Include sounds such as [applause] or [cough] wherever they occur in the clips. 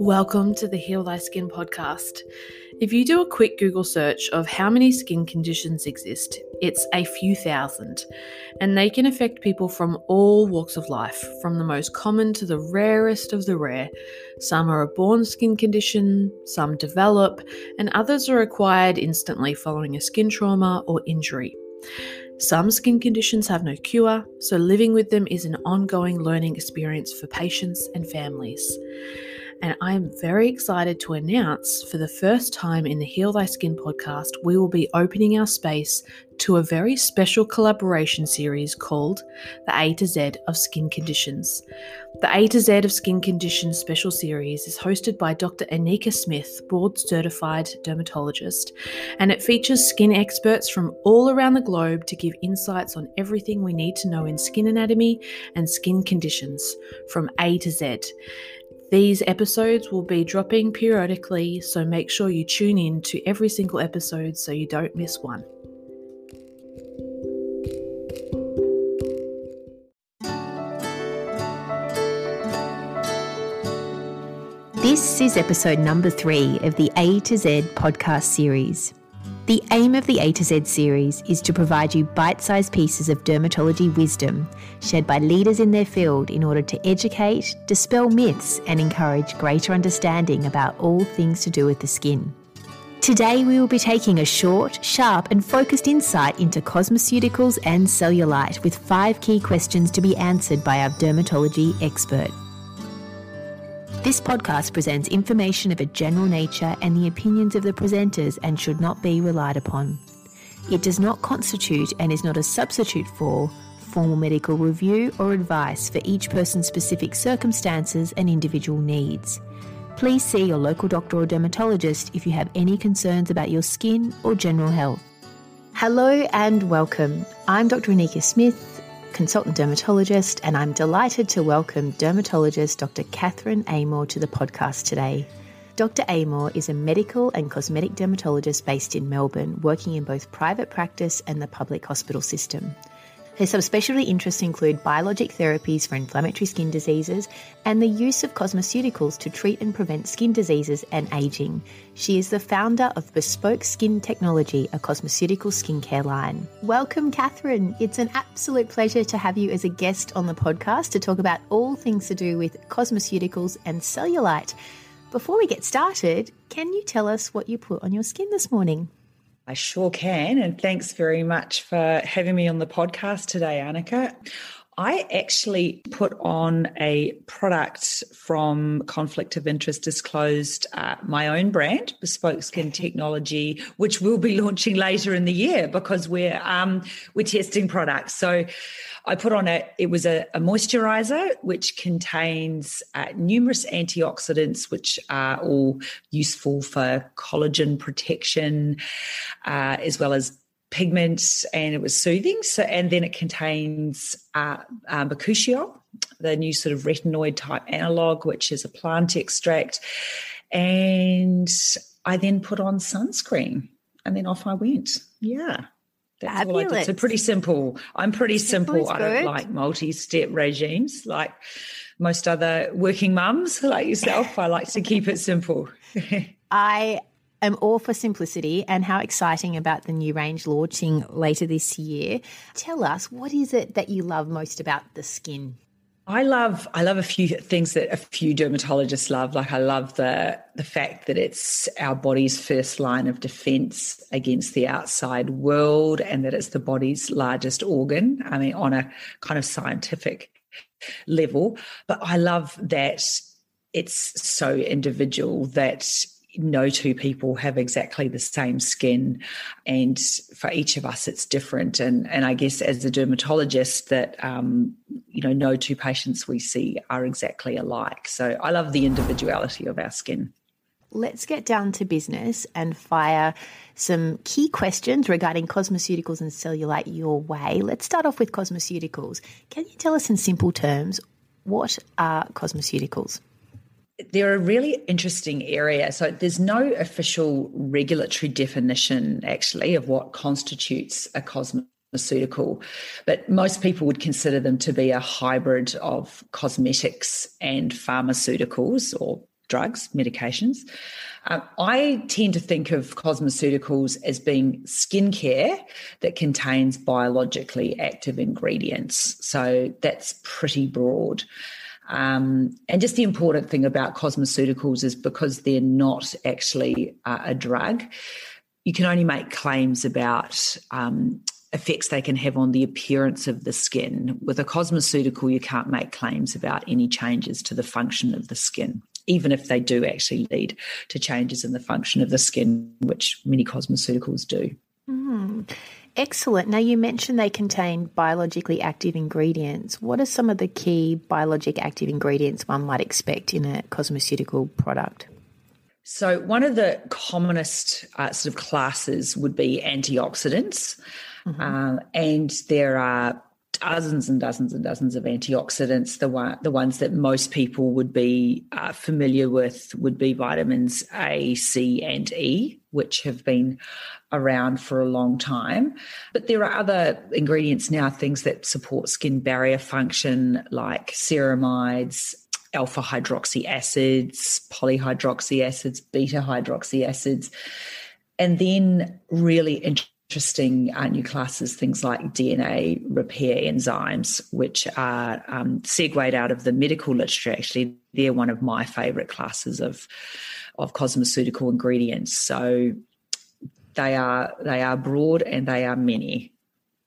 Welcome to the Heal Thy Skin podcast. If you do a quick Google search of how many skin conditions exist, it's a few thousand, and they can affect people from all walks of life, from the most common to the rarest of the rare. Some are a born skin condition, some develop, and others are acquired instantly following a skin trauma or injury. Some skin conditions have no cure, so living with them is an ongoing learning experience for patients and families and I am very excited to announce for the first time in the Heal Thy Skin podcast, we will be opening our space to a very special collaboration series called The A to Z of Skin Conditions. The A to Z of Skin Conditions special series is hosted by Dr. Anika Smith, board certified dermatologist, and it features skin experts from all around the globe to give insights on everything we need to know in skin anatomy and skin conditions from A to Z. These episodes will be dropping periodically, so make sure you tune in to every single episode so you don't miss one. This is episode number three of the A to Z podcast series. The aim of the A to Z series is to provide you bite sized pieces of dermatology wisdom shared by leaders in their field in order to educate, dispel myths, and encourage greater understanding about all things to do with the skin. Today, we will be taking a short, sharp, and focused insight into cosmeceuticals and cellulite with five key questions to be answered by our dermatology expert. This podcast presents information of a general nature and the opinions of the presenters and should not be relied upon. It does not constitute and is not a substitute for formal medical review or advice for each person's specific circumstances and individual needs. Please see your local doctor or dermatologist if you have any concerns about your skin or general health. Hello and welcome. I'm Dr. Anika Smith, consultant dermatologist, and I'm delighted to welcome dermatologist Dr. Catherine Armour to the podcast today. Dr. Armour is a medical and cosmetic dermatologist based in Melbourne, working in both private practice and the public hospital system. Her subspecialty interests include biologic therapies for inflammatory skin diseases and the use of cosmeceuticals to treat and prevent skin diseases and aging. She is the founder of Bespoke Skin Technology, a cosmeceutical skincare line. Welcome, Catherine. It's an absolute pleasure to have you as a guest on the podcast to talk about all things to do with cosmeceuticals and cellulite. Before we get started, can you tell us what you put on your skin this morning? I sure can. And thanks very much for having me on the podcast today, Annika. I actually put on a product from Conflict of Interest Disclosed, uh, my own brand, Bespoke Skin [laughs] Technology, which we'll be launching later in the year because we're um, we're testing products. So I put on a it was a, a moisturizer which contains uh, numerous antioxidants, which are all useful for collagen protection, uh, as well as pigments and it was soothing. So, and then it contains uh, um, the new sort of retinoid type analog, which is a plant extract. And I then put on sunscreen and then off I went. Yeah. That's Fabulous. all I did. So pretty simple. I'm pretty simple. I don't like multi-step regimes like most other working mums like yourself. I like to keep it simple. [laughs] I am all for simplicity and how exciting about the new range launching later this year. Tell us, what is it that you love most about the skin? I love I love a few things that a few dermatologists love. Like I love the the fact that it's our body's first line of defense against the outside world and that it's the body's largest organ. I mean on a kind of scientific level, but I love that it's so individual that no two people have exactly the same skin and for each of us it's different. And and i guess as a dermatologist that um, you know no two patients we see are exactly alike. So i love the individuality of our skin. Let's get down to business and fire some key questions regarding cosmeceuticals and cellulite your way. Let's start off with cosmeceuticals. Can you tell us in simple terms what are cosmeceuticals they're a really interesting area. So there's no official regulatory definition actually of what constitutes a cosmeceutical, but most people would consider them to be a hybrid of cosmetics and pharmaceuticals or drugs, medications. Uh, I tend to think of cosmeceuticals as being skincare that contains biologically active ingredients. So that's pretty broad. Um, and just the important thing about cosmeceuticals is because they're not actually uh, a drug, you can only make claims about um, effects they can have on the appearance of the skin. With a cosmeceutical, you can't make claims about any changes to the function of the skin, even if they do actually lead to changes in the function of the skin, which many cosmeceuticals do. Mm. Excellent. Now, you mentioned they contain biologically active ingredients. What are some of the key biologic active ingredients one might expect in a cosmeceutical product? So, one of the commonest uh, sort of classes would be antioxidants. Mm-hmm. Uh, and there are dozens and dozens and dozens of antioxidants. The one, the ones that most people would be uh, familiar with would be vitamins A, C, and E, which have been around for a long time. But there are other ingredients now, things that support skin barrier function, like ceramides. Alpha hydroxy acids, polyhydroxy acids, beta hydroxy acids, and then really interesting uh, new classes, things like DNA repair enzymes, which are um, segued out of the medical literature. Actually, they're one of my favourite classes of of cosmeceutical ingredients. So they are they are broad and they are many.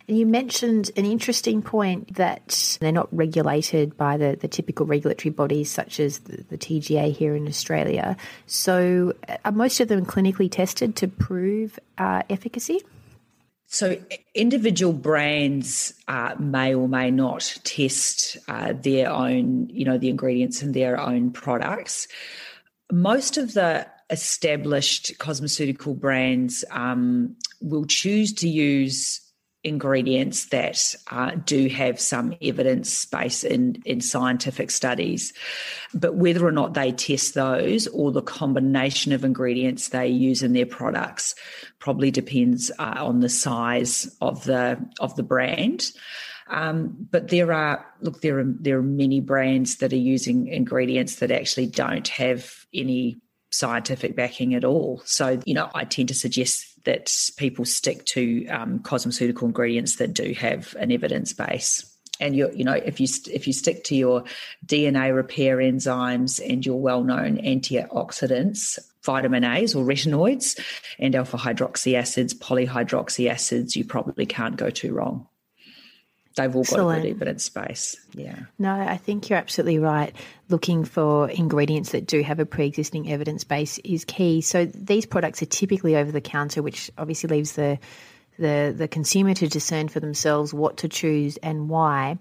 You mentioned an interesting point that they're not regulated by the, the typical regulatory bodies such as the, the TGA here in Australia. So, are most of them clinically tested to prove uh, efficacy? So, individual brands uh, may or may not test uh, their own, you know, the ingredients in their own products. Most of the established cosmeceutical brands um, will choose to use ingredients that uh, do have some evidence base in, in scientific studies. But whether or not they test those or the combination of ingredients they use in their products probably depends uh, on the size of the of the brand. Um, but there are look there are there are many brands that are using ingredients that actually don't have any scientific backing at all. So, you know, I tend to suggest that people stick to um, cosmeceutical ingredients that do have an evidence base. And you, you know, if you if you stick to your DNA repair enzymes and your well-known antioxidants, vitamin A's or retinoids, and alpha hydroxy acids, polyhydroxy acids, you probably can't go too wrong they've all Excellent. got a good evidence base. Yeah. No, I think you're absolutely right. Looking for ingredients that do have a pre existing evidence base is key. So these products are typically over the counter, which obviously leaves the the, the consumer to discern for themselves what to choose and why.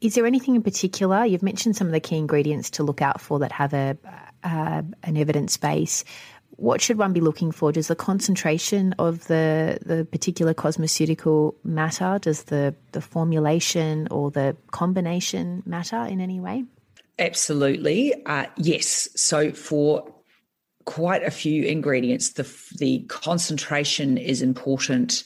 Is there anything in particular? You've mentioned some of the key ingredients to look out for that have a uh, an evidence base what should one be looking for? Does the concentration of the the particular cosmeceutical matter? Does the the formulation or the combination matter in any way? Absolutely, uh, yes. So for quite a few ingredients, the the concentration is important.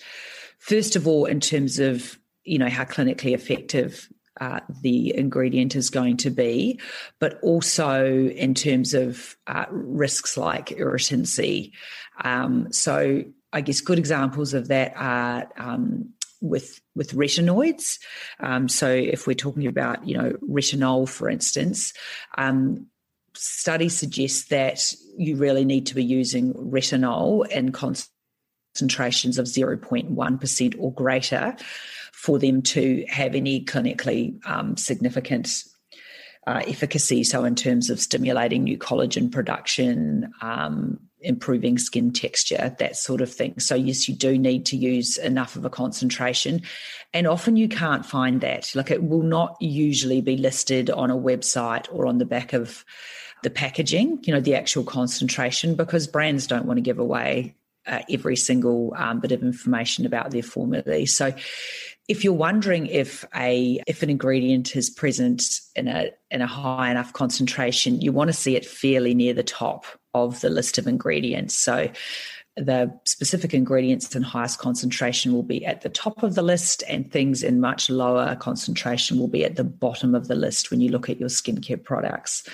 First of all, in terms of you know how clinically effective uh, the ingredient is going to be, but also in terms of uh, risks like irritancy. Um, so, I guess good examples of that are um, with with retinoids. Um, so, if we're talking about you know retinol, for instance. Um, studies suggest that you really need to be using retinol in concentrations of 0.1% or greater for them to have any clinically um, significant uh, efficacy. So, in terms of stimulating new collagen production, um, improving skin texture, that sort of thing. So, yes, you do need to use enough of a concentration. And often you can't find that. Like, it will not usually be listed on a website or on the back of the packaging, you know, the actual concentration, because brands don't want to give away uh, every single um, bit of information about their formulae. So if you're wondering if a if an ingredient is present in a in a high enough concentration, you want to see it fairly near the top of the list of ingredients. So the specific ingredients in highest concentration will be at the top of the list, and things in much lower concentration will be at the bottom of the list when you look at your skincare products.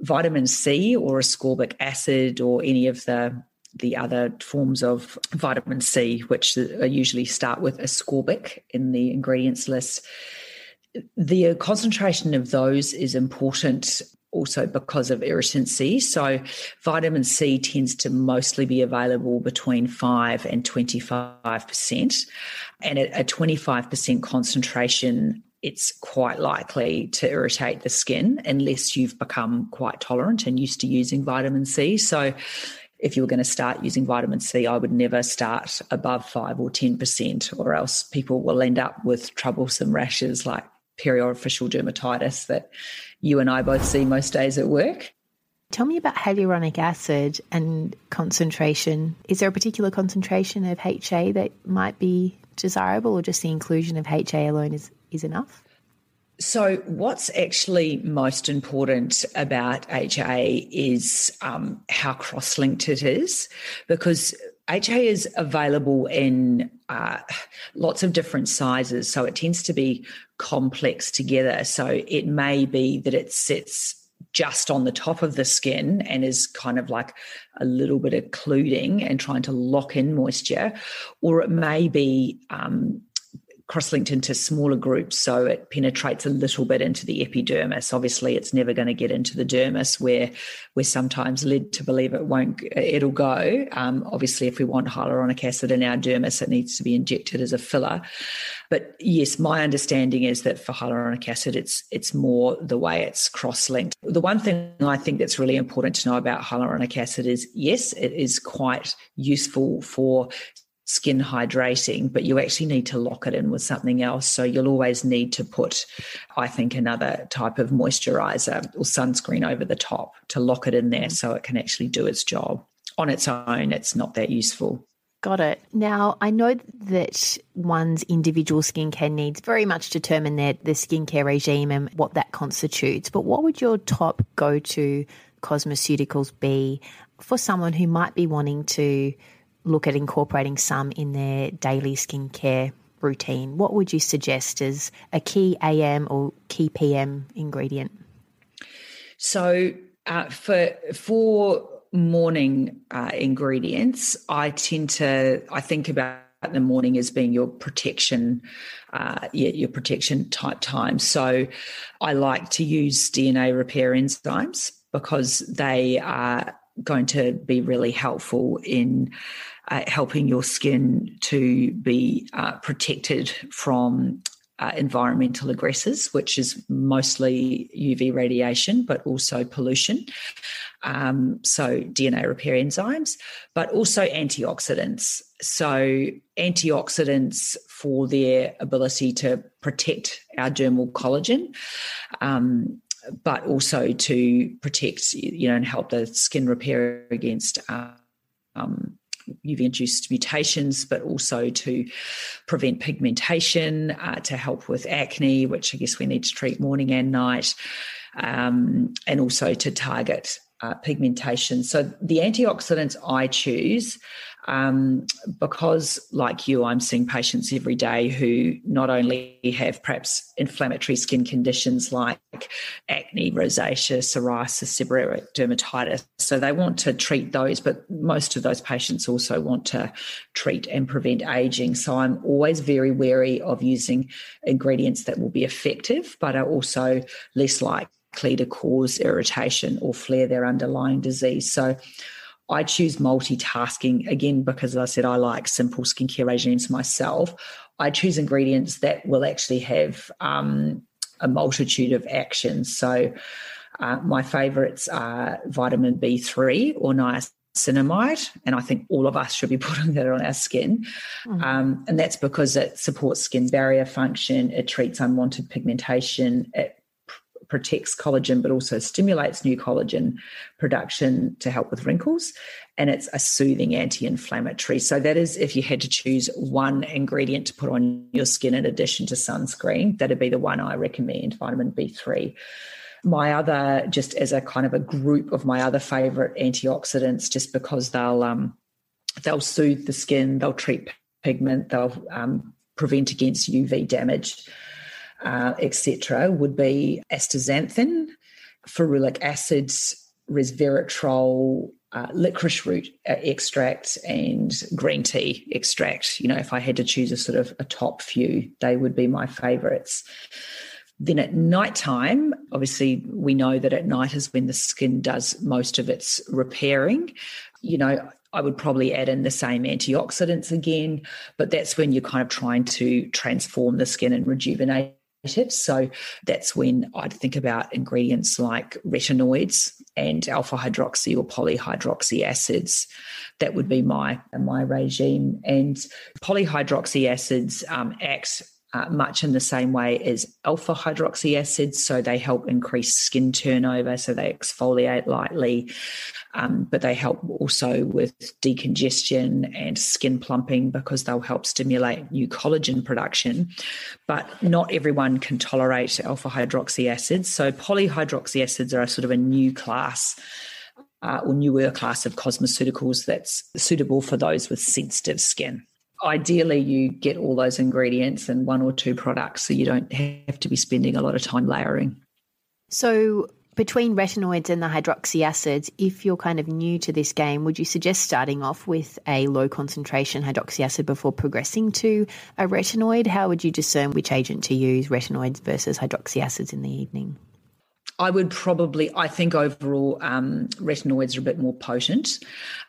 Vitamin C or ascorbic acid or any of the the other forms of vitamin C, which usually start with ascorbic in the ingredients list. The concentration of those is important also because of irritancy. So, vitamin C tends to mostly be available between 5 and 25%. And at a 25% concentration, it's quite likely to irritate the skin unless you've become quite tolerant and used to using vitamin C. So, if you were going to start using vitamin C, I would never start above 5 or 10%, or else people will end up with troublesome rashes like periorificial dermatitis that you and I both see most days at work. Tell me about hyaluronic acid and concentration. Is there a particular concentration of HA that might be desirable, or just the inclusion of HA alone is, is enough? So, what's actually most important about HA is um, how cross linked it is, because HA is available in uh, lots of different sizes. So, it tends to be complex together. So, it may be that it sits just on the top of the skin and is kind of like a little bit occluding and trying to lock in moisture, or it may be um, cross-linked into smaller groups so it penetrates a little bit into the epidermis. Obviously it's never going to get into the dermis where we're sometimes led to believe it won't it'll go. Um, obviously if we want hyaluronic acid in our dermis it needs to be injected as a filler. But yes my understanding is that for hyaluronic acid it's it's more the way it's cross-linked. The one thing i think that's really important to know about hyaluronic acid is yes it is quite useful for skin hydrating, but you actually need to lock it in with something else. So you'll always need to put, I think, another type of moisturizer or sunscreen over the top to lock it in there mm. so it can actually do its job. On its own, it's not that useful. Got it. Now, I know that one's individual skincare needs very much determine their, the skincare regime and what that constitutes. But what would your top go to cosmeceuticals be for someone who might be wanting to look at incorporating some in their daily skincare routine, what would you suggest as a key AM or key PM ingredient? So, uh, for for morning uh, ingredients, I tend to I think about the morning as being your protection, uh, your, your protection type time. So, I like to use DNA repair enzymes because they are going to be really helpful in uh, helping your skin to be uh, protected from uh, environmental aggressors, which is mostly UV radiation, but also pollution. Um, so, DNA repair enzymes, but also antioxidants. So, antioxidants for their ability to protect our dermal collagen. Um, but also to protect, you know, and help the skin repair against um, UV induced mutations, but also to prevent pigmentation, uh, to help with acne, which I guess we need to treat morning and night, um, and also to target uh, pigmentation. So the antioxidants I choose um, because, like you, I'm seeing patients every day who not only have perhaps inflammatory skin conditions like acne, rosacea, psoriasis, seborrheic dermatitis. So they want to treat those, but most of those patients also want to treat and prevent aging. So I'm always very wary of using ingredients that will be effective, but are also less likely to cause irritation or flare their underlying disease. So I choose multitasking again because, as I said, I like simple skincare regimes myself. I choose ingredients that will actually have um, a multitude of actions. So, uh, my favorites are vitamin B3 or niacinamide, and I think all of us should be [laughs] putting that on our skin. Mm. Um, and that's because it supports skin barrier function, it treats unwanted pigmentation, it protects collagen, but also stimulates new collagen production to help with wrinkles. And it's a soothing anti inflammatory. So, that is if you had to choose one ingredient to put on your skin in addition to sunscreen, that'd be the one I recommend vitamin B3. My other, just as a kind of a group of my other favorite antioxidants, just because they'll, um, they'll soothe the skin, they'll treat pigment, they'll um, prevent against UV damage, uh, etc., would be astaxanthin, ferulic acids, resveratrol, uh, licorice root uh, extract and green tea extract. You know, if I had to choose a sort of a top few, they would be my favorites. Then at nighttime, obviously, we know that at night is when the skin does most of its repairing. You know, I would probably add in the same antioxidants again, but that's when you're kind of trying to transform the skin and rejuvenate. So that's when I'd think about ingredients like retinoids and alpha hydroxy or polyhydroxy acids. That would be my my regime. And polyhydroxy acids um, act uh, much in the same way as alpha hydroxy acids. So they help increase skin turnover, so they exfoliate lightly, um, but they help also with decongestion and skin plumping because they'll help stimulate new collagen production. But not everyone can tolerate alpha hydroxy acids. So polyhydroxy acids are a sort of a new class. Uh, or newer class of cosmeceuticals that's suitable for those with sensitive skin ideally you get all those ingredients in one or two products so you don't have to be spending a lot of time layering. So between retinoids and the hydroxy acids, if you're kind of new to this game, would you suggest starting off with a low concentration hydroxy acid before progressing to a retinoid? How would you discern which agent to use, retinoids versus hydroxy acids in the evening? I would probably, I think overall, um, retinoids are a bit more potent.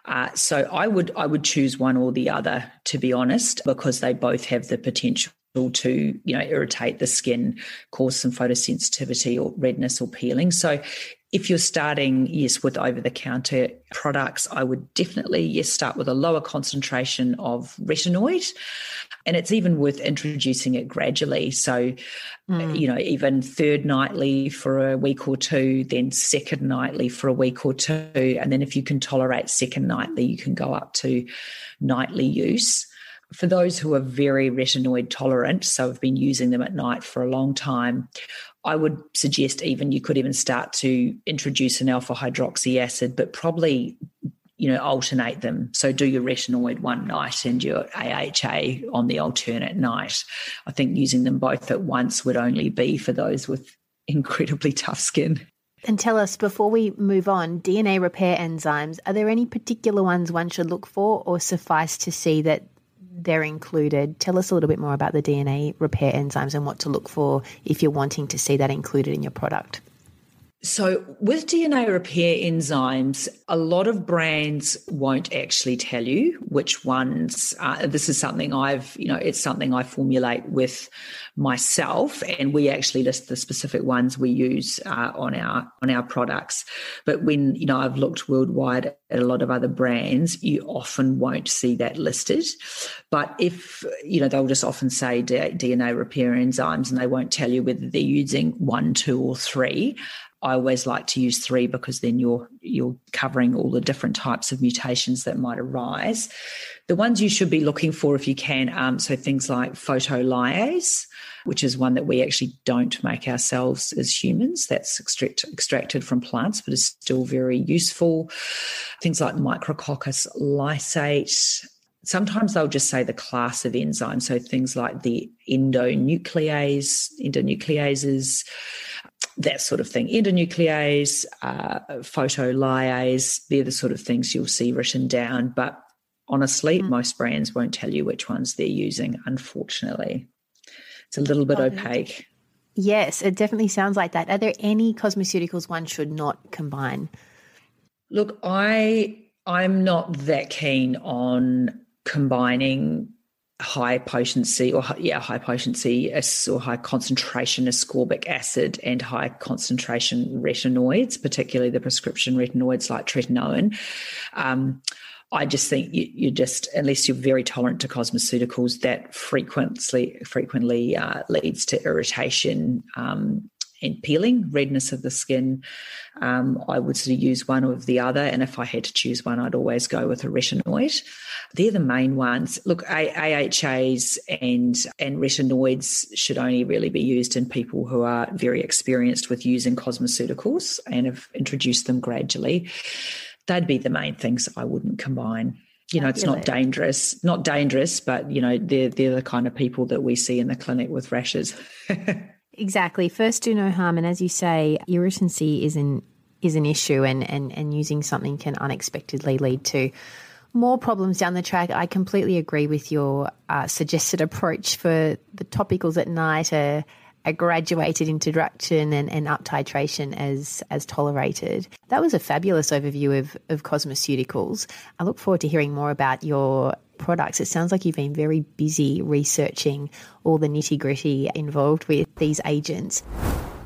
Uh, so I would, I would choose one or the other, to be honest, because they both have the potential to you know irritate the skin cause some photosensitivity or redness or peeling so if you're starting, yes, with over the counter products, I would definitely, yes, start with a lower concentration of retinoid. And it's even worth introducing it gradually. So, mm. you know, even third nightly for a week or two, then second nightly for a week or two. And then if you can tolerate second nightly, you can go up to nightly use for those who are very retinoid tolerant, so have been using them at night for a long time, I would suggest even you could even start to introduce an alpha hydroxy acid, but probably you know alternate them. So do your retinoid one night and your AHA on the alternate night. I think using them both at once would only be for those with [laughs] incredibly tough skin. And tell us before we move on, DNA repair enzymes, are there any particular ones one should look for or suffice to see that they're included. Tell us a little bit more about the DNA repair enzymes and what to look for if you're wanting to see that included in your product. So, with DNA repair enzymes, a lot of brands won't actually tell you which ones. Uh, this is something I've, you know, it's something I formulate with myself, and we actually list the specific ones we use uh, on our on our products. But when you know I've looked worldwide at a lot of other brands, you often won't see that listed. But if you know, they'll just often say DNA repair enzymes, and they won't tell you whether they're using one, two, or three. I always like to use three because then you're you're covering all the different types of mutations that might arise. The ones you should be looking for if you can, um, so things like photolyase, which is one that we actually don't make ourselves as humans. That's extract, extracted from plants, but is still very useful. Things like micrococcus lysate, sometimes they'll just say the class of enzymes. So things like the endonuclease, endonucleases, that sort of thing. Endonuclease, uh, photolyase, they're the sort of things you'll see written down. But honestly, mm. most brands won't tell you which ones they're using, unfortunately. It's a little bit opaque. Yes, it definitely sounds like that. Are there any cosmeceuticals one should not combine? Look, I I'm not that keen on combining high potency or yeah high potency or high concentration ascorbic acid and high concentration retinoids particularly the prescription retinoids like tretinoin. Um, I just think you, you, just, unless you're very tolerant to cosmeceuticals, that frequently frequently uh, leads to irritation um, and peeling, redness of the skin. Um, I would sort of use one or the other. And if I had to choose one, I'd always go with a retinoid. They're the main ones. Look, AHAs and, and retinoids should only really be used in people who are very experienced with using cosmeceuticals and have introduced them gradually. They'd be the main things I wouldn't combine. you know, it's not dangerous, not dangerous, but you know, they're they're the kind of people that we see in the clinic with rashes. [laughs] exactly. First, do no harm, and as you say, irritancy is an is an issue, and and and using something can unexpectedly lead to more problems down the track. I completely agree with your uh, suggested approach for the topicals at night. A, a graduated introduction and, and up titration as as tolerated. That was a fabulous overview of, of cosmeceuticals. I look forward to hearing more about your products. It sounds like you've been very busy researching all the nitty gritty involved with these agents.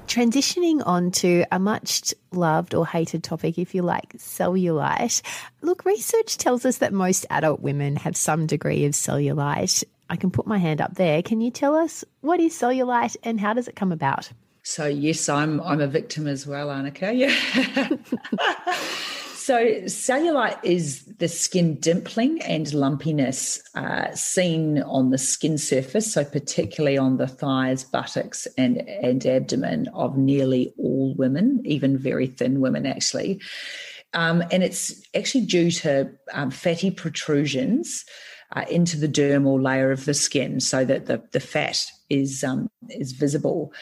Transitioning on to a much loved or hated topic, if you like, cellulite. Look, research tells us that most adult women have some degree of cellulite. I can put my hand up there. Can you tell us what is cellulite and how does it come about? So yes, I'm I'm a victim as well, Annika. Yeah. [laughs] [laughs] So, cellulite is the skin dimpling and lumpiness uh, seen on the skin surface, so particularly on the thighs, buttocks, and, and abdomen of nearly all women, even very thin women, actually. Um, and it's actually due to um, fatty protrusions uh, into the dermal layer of the skin so that the, the fat is um, is visible.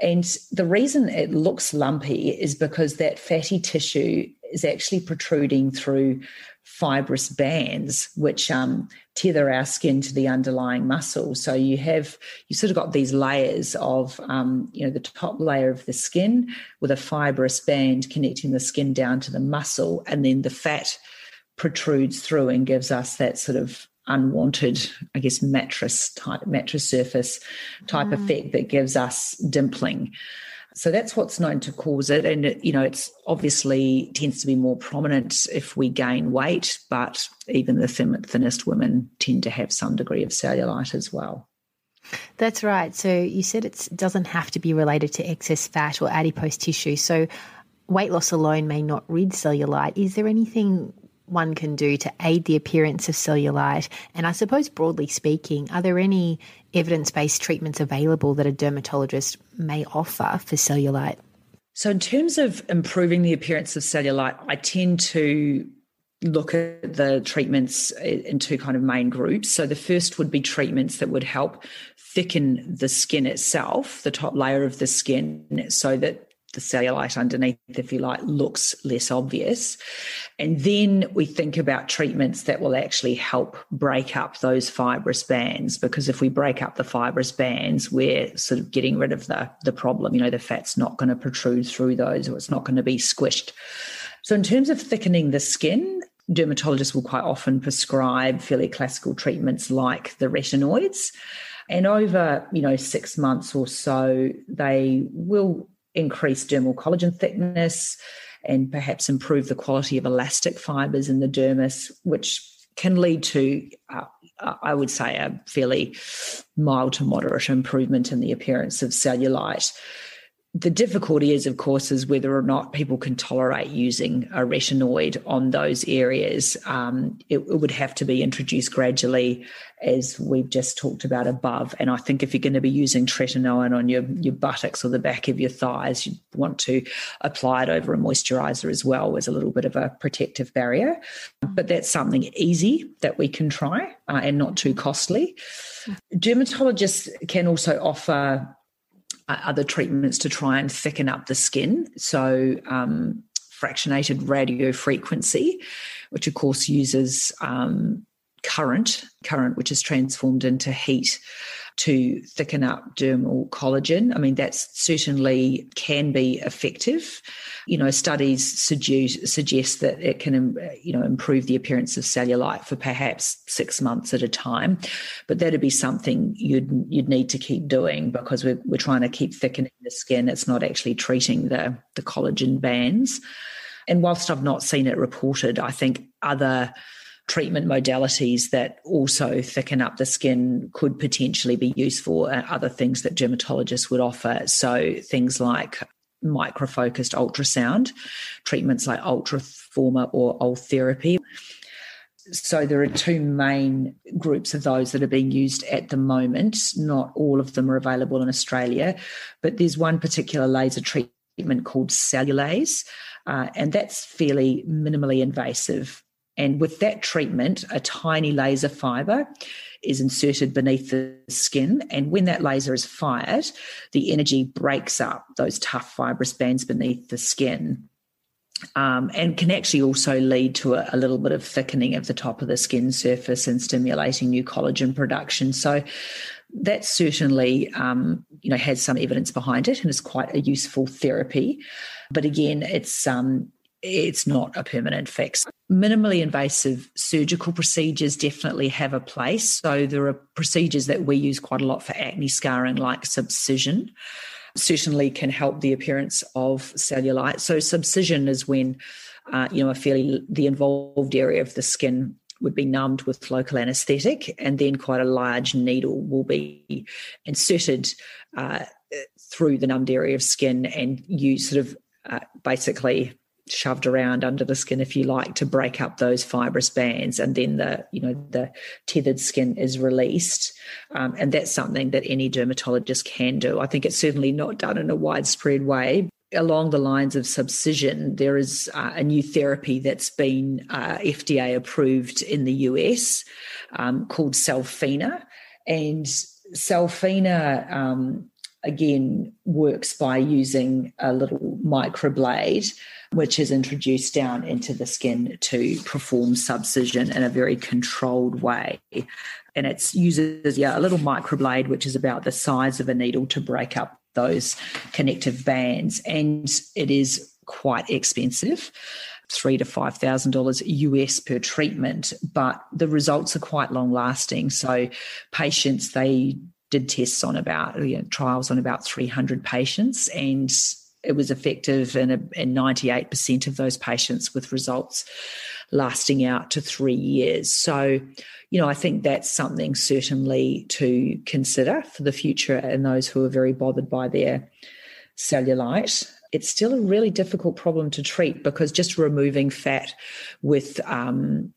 And the reason it looks lumpy is because that fatty tissue is actually protruding through fibrous bands which um, tether our skin to the underlying muscle so you have you sort of got these layers of um, you know the top layer of the skin with a fibrous band connecting the skin down to the muscle and then the fat protrudes through and gives us that sort of unwanted i guess mattress type mattress surface type mm. effect that gives us dimpling so that's what's known to cause it. And, you know, it's obviously tends to be more prominent if we gain weight, but even the thin, thinnest women tend to have some degree of cellulite as well. That's right. So you said it doesn't have to be related to excess fat or adipose tissue. So weight loss alone may not rid cellulite. Is there anything one can do to aid the appearance of cellulite? And I suppose, broadly speaking, are there any evidence based treatments available that a dermatologist may offer for cellulite? So, in terms of improving the appearance of cellulite, I tend to look at the treatments in two kind of main groups. So, the first would be treatments that would help thicken the skin itself, the top layer of the skin, so that the cellulite underneath, if you like, looks less obvious. And then we think about treatments that will actually help break up those fibrous bands. Because if we break up the fibrous bands, we're sort of getting rid of the, the problem. You know, the fat's not going to protrude through those or it's not going to be squished. So, in terms of thickening the skin, dermatologists will quite often prescribe fairly classical treatments like the retinoids. And over, you know, six months or so, they will increase dermal collagen thickness and perhaps improve the quality of elastic fibers in the dermis, which can lead to, uh, I would say, a fairly mild to moderate improvement in the appearance of cellulite the difficulty is, of course, is whether or not people can tolerate using a retinoid on those areas. Um, it, it, would have to be introduced gradually, as we've just talked about above. And I think if you're going to be using tretinoin on your, your buttocks or the back of your thighs, you want to apply it over a moisturizer as well as a little bit of a protective barrier. But that's something easy that we can try uh, and not too costly. Dermatologists can also offer other treatments to try and thicken up the skin. So, um, fractionated radio frequency, which of course uses um, current, current which is transformed into heat to thicken up dermal collagen. I mean, that certainly can be effective. You know, studies suggest, suggest that it can, um, you know, improve the appearance of cellulite for perhaps six months at a time. But that'd be something you'd you'd need to keep doing because we're we're trying to keep thickening the skin. It's not actually treating the the collagen bands. And whilst I've not seen it reported, I think other treatment modalities that also thicken up the skin could potentially be useful. Uh, other things that dermatologists would offer. So things like microfocused ultrasound, treatments like ultraformer or Ultherapy. So there are two main groups of those that are being used at the moment. Not all of them are available in Australia, but there's one particular laser treatment called Cellulaze, uh, and that's fairly minimally invasive And with that treatment, a tiny laser fiber is inserted beneath the skin. And when that laser is fired, the energy breaks up those tough fibrous bands beneath the skin. Um, and can actually also lead to a, a, little bit of thickening of the top of the skin surface and stimulating new collagen production. So that certainly um, you know has some evidence behind it and is quite a useful therapy. But again, it's um, it's not a permanent fix. Minimally invasive surgical procedures definitely have a place. So there are procedures that we use quite a lot for acne scarring, like subcision. Certainly can help the appearance of cellulite. So subcision is when uh, you know a fairly the involved area of the skin would be numbed with local anesthetic, and then quite a large needle will be inserted uh, through the numbed area of skin, and you sort of uh, basically shoved around under the skin if you like to break up those fibrous bands and then the you know the tethered skin is released. Um, and that's something that any dermatologist can do. I think it's certainly not done in a widespread way. Along the lines of subcision there is uh, a new therapy that's been uh, fda approved in the us um, called Cellfina and Cellfina um, again works by using a little microblade which is introduced down into the skin to perform subcision in a very controlled way. And it uses yeah, a little microblade, which is about the size of a needle, to break up those connective bands. And it is quite expensive three to five thousand dollars US per treatment, but the results are quite long lasting. So patients they did tests on about you know, trials on about 300 patients and it was effective in, a, in 98% of those patients with results lasting out to three years. So, you know, I think that's something certainly to consider for the future and those who are very bothered by their cellulite. It's still a really difficult problem to treat because just removing fat with, um,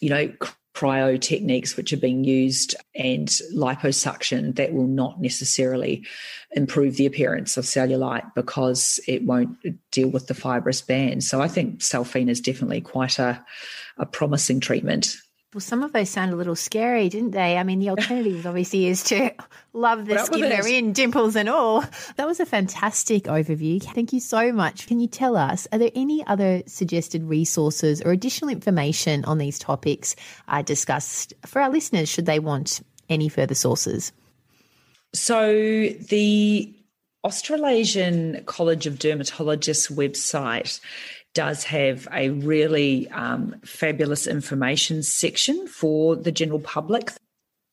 you know, cryo techniques which are being used and liposuction that will not necessarily improve the appearance of cellulite because it won't deal with the fibrous band. So I think Cellfina is definitely quite a, a promising treatment. Well, some of those sound a little scary, didn't they? I mean, the alternative obviously is to [laughs] love the skin they're in, dimples and all. That was a fantastic overview. Thank you so much. Can you tell us, are there any other suggested resources or additional information on these topics uh, discussed for our listeners should they want any further sources? So, the Australasian College of Dermatologists website does have a really um, fabulous information section for the general public.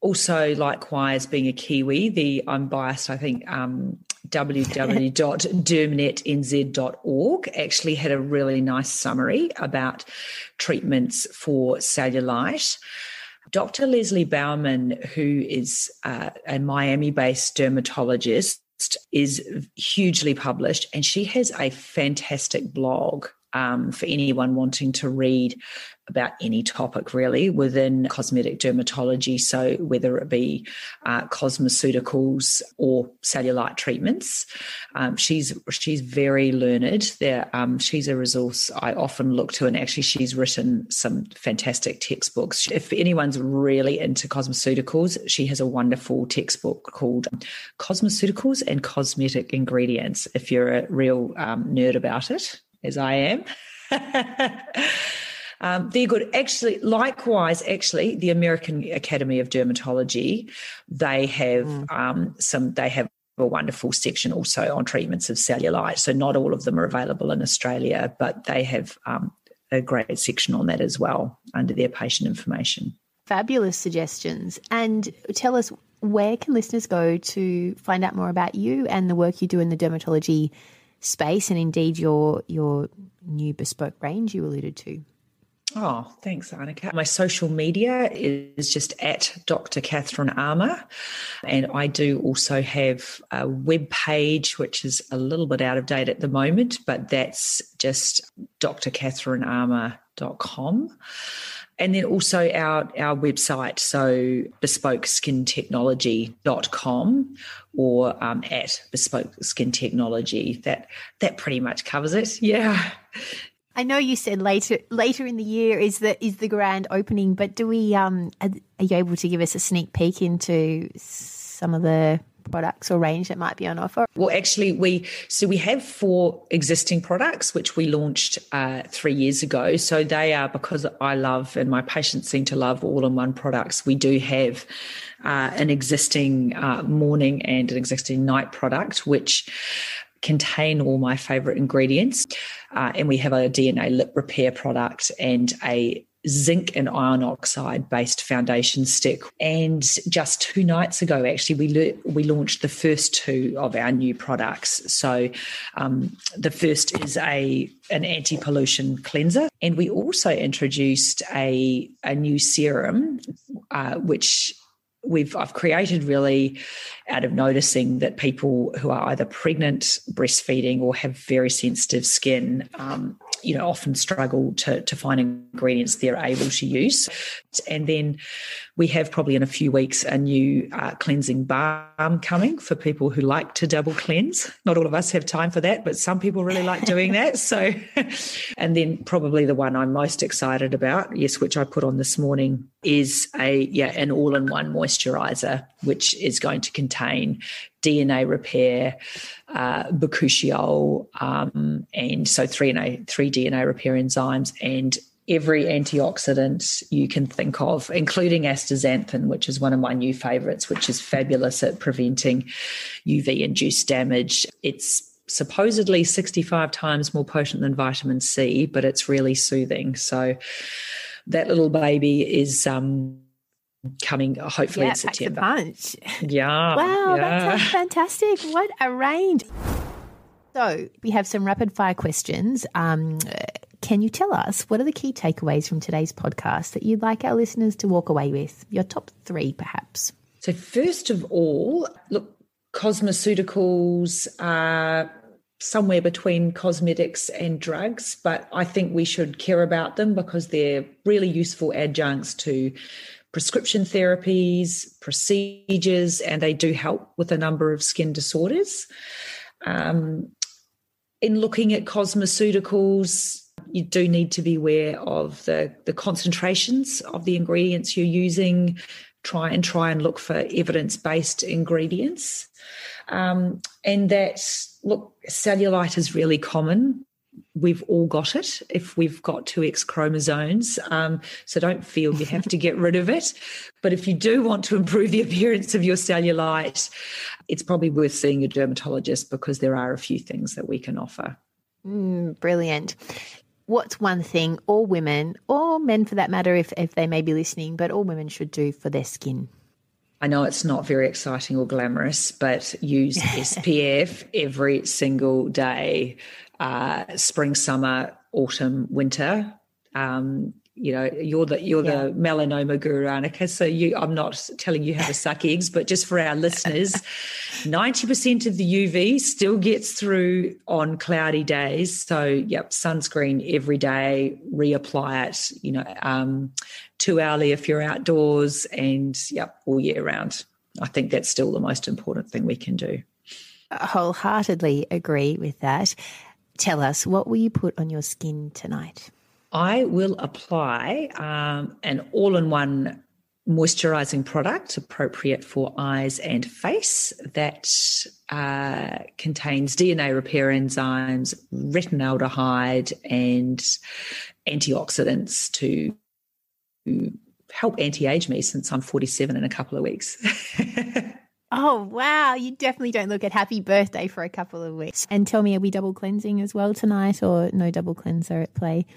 Also, likewise, being a Kiwi, the I'm biased, I think um, www.dermnetnz.org actually had a really nice summary about treatments for cellulite. Dr. Leslie Baumann, who is uh, a Miami based dermatologist, is hugely published and she has a fantastic blog um, for anyone wanting to read about any topic really within cosmetic dermatology. So, whether it be uh, cosmeceuticals or cellulite treatments, um, she's she's very learned. There, um, she's a resource I often look to, and actually, she's written some fantastic textbooks. If anyone's really into cosmeceuticals, she has a wonderful textbook called Cosmeceuticals and Cosmetic Ingredients. If you're a real um, nerd about it, as I am. [laughs] um, they're good. Actually, likewise, actually, the American Academy of Dermatology, they have mm. um, some. They have a wonderful section also on treatments of cellulite. So not all of them are available in Australia, but they have um, a great section on that as well under their patient information. Fabulous suggestions. And tell us where can listeners go to find out more about you and the work you do in the dermatology space and indeed your your new bespoke range you alluded to. Oh, thanks, Annika. My social media is just at Dr. Catherine Armour. And I do also have a web page, which is a little bit out of date at the moment, but that's just drcatherinearmour.com and then also our our website so bespokeskintechnology.com or um, at bespoke skin technology. That that pretty much covers it. Yeah. I know you said later later in the year is the is the grand opening, but do we um are, are you able to give us a sneak peek into some of the products or range that might be on offer? Well, actually, we so we have four existing products which we launched uh, three years ago. So they are because I love and my patients seem to love all-in-one products. We do have uh, an existing uh, morning and an existing night product which contain all my favorite ingredients. Uh, and we have a DNA lip repair product and a zinc and iron oxide based foundation stick. And just two nights ago, actually, we le- we launched the first two of our new products. So um, the first is a an anti pollution cleanser, and we also introduced a a new serum, uh, which we've I've created really out of noticing that people who are either pregnant, breastfeeding, or have very sensitive skin, um, you know, often struggle to to find ingredients they're able to use. And then we have probably in a few weeks a new uh, cleansing balm coming for people who like to double cleanse. Not all of us have time for that, but some people really like doing [laughs] that. So, and then probably the one I'm most excited about, yes, which I put on this morning, is a yeah an all-in-one moisturizer, which is going to contain DNA repair, uh, um, and so three DNA, three DNA repair enzymes and every antioxidant you can think of, including astaxanthin, which is one of my new favorites, which is fabulous at preventing UV induced damage. It's supposedly 65 times more potent than vitamin C, but it's really soothing. So that little baby is um, coming hopefully yeah, in September. punch. Yeah. Wow, yeah. that's fantastic. What a range. So we have some rapid fire questions. Um, can you tell us what are the key takeaways from today's podcast that you'd like our listeners to walk away with? Your top three, perhaps. So, first of all, look, cosmeceuticals are somewhere between cosmetics and drugs, but I think we should care about them because they're really useful adjuncts to prescription therapies, procedures, and they do help with a number of skin disorders. Um, in looking at cosmeceuticals, you do need to be aware of the, the concentrations of the ingredients you're using. Try and try and look for evidence based ingredients. Um, and that, look, cellulite is really common. We've all got it if we've got two X chromosomes. Um, so don't feel you have to get rid of it. But if you do want to improve the appearance of your cellulite, it's probably worth seeing a dermatologist because there are a few things that we can offer. Mm, brilliant what's one thing all women, or men for that matter, if, if they may be listening, but all women should do for their skin? I know it's not very exciting or glamorous, but use [laughs] SPF every single day, uh, spring, summer, autumn, winter. Um, you know you're the you're yeah. the melanoma guru Annika so you I'm not telling you how to suck eggs but just for our listeners [laughs] 90% of the UV still gets through on cloudy days. So yep sunscreen every day reapply it you know um, too early if you're outdoors and yep all year round. I think that's still the most important thing we can do. Wholeheartedly agree with that. Tell us what will you put on your skin tonight I will apply um, an all in one moisturizing product appropriate for eyes and face that uh, contains DNA repair enzymes, retinaldehyde, and antioxidants to help anti age me since I'm 47 in a couple of weeks. [laughs] Oh, wow. You definitely don't look at happy birthday for a couple of weeks. And tell me, are we double cleansing as well tonight or no double cleanser at play?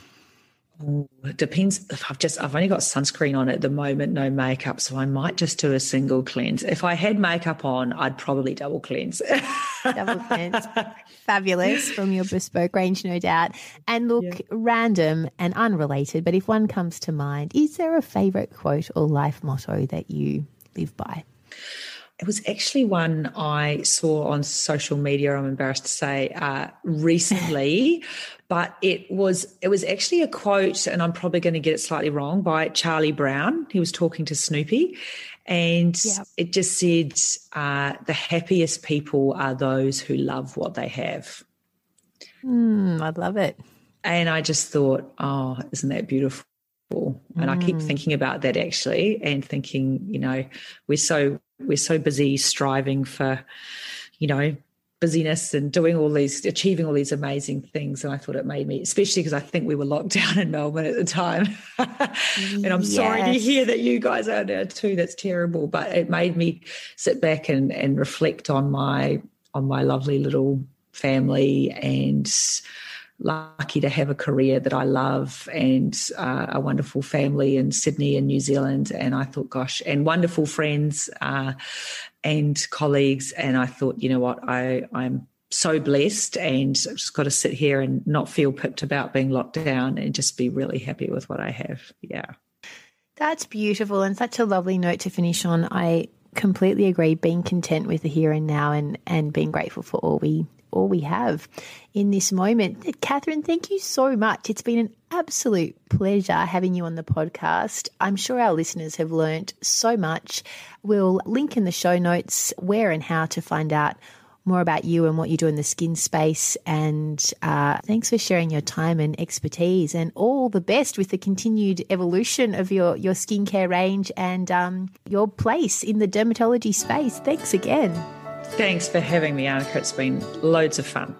Ooh, it depends. If I've just I've only got sunscreen on at the moment, no makeup, so I might just do a single cleanse. If I had makeup on, I'd probably double cleanse. double cleanse, [laughs] fabulous from your bespoke range, no doubt. And look, yeah. random and unrelated, but if one comes to mind, is there a favorite quote or life motto that you live by? It was actually one I saw on social media. I'm embarrassed to say uh, recently, [laughs] but it was it was actually a quote, and I'm probably going to get it slightly wrong by Charlie Brown. He was talking to Snoopy, and yep. it just said, uh, "The happiest people are those who love what they have." Mm, I love it. And I just thought, oh, isn't that beautiful? And I keep mm. thinking about that actually, and thinking, you know, we're so we're so busy striving for, you know, busyness and doing all these, achieving all these amazing things. And I thought it made me, especially because I think we were locked [laughs] down in Melbourne at the time. [laughs] and I'm yes. sorry to hear that you guys are there too. That's terrible. But it made me sit back and, and reflect on my on my lovely little family and lucky to have a career that I love and uh, a wonderful family in Sydney and New Zealand. And I thought, gosh, and wonderful friends uh, and colleagues. And I thought, you know what, I, I'm so blessed and I've just got to sit here and not feel pipped about being locked down and just be really happy with what I have. Yeah. That's beautiful and such a lovely note to finish on. I completely agree. Being content with the here and now and, and being grateful for all we all we have in this moment. Catherine, thank you so much. It's been an absolute pleasure having you on the podcast. I'm sure our listeners have learnt so much. We'll link in the show notes where and how to find out more about you and what you do in the skin space. And uh, thanks for sharing your time and expertise, and all the best with the continued evolution of your your skincare range and um, your place in the dermatology space. Thanks again. Thanks for having me, Annika. It's been loads of fun.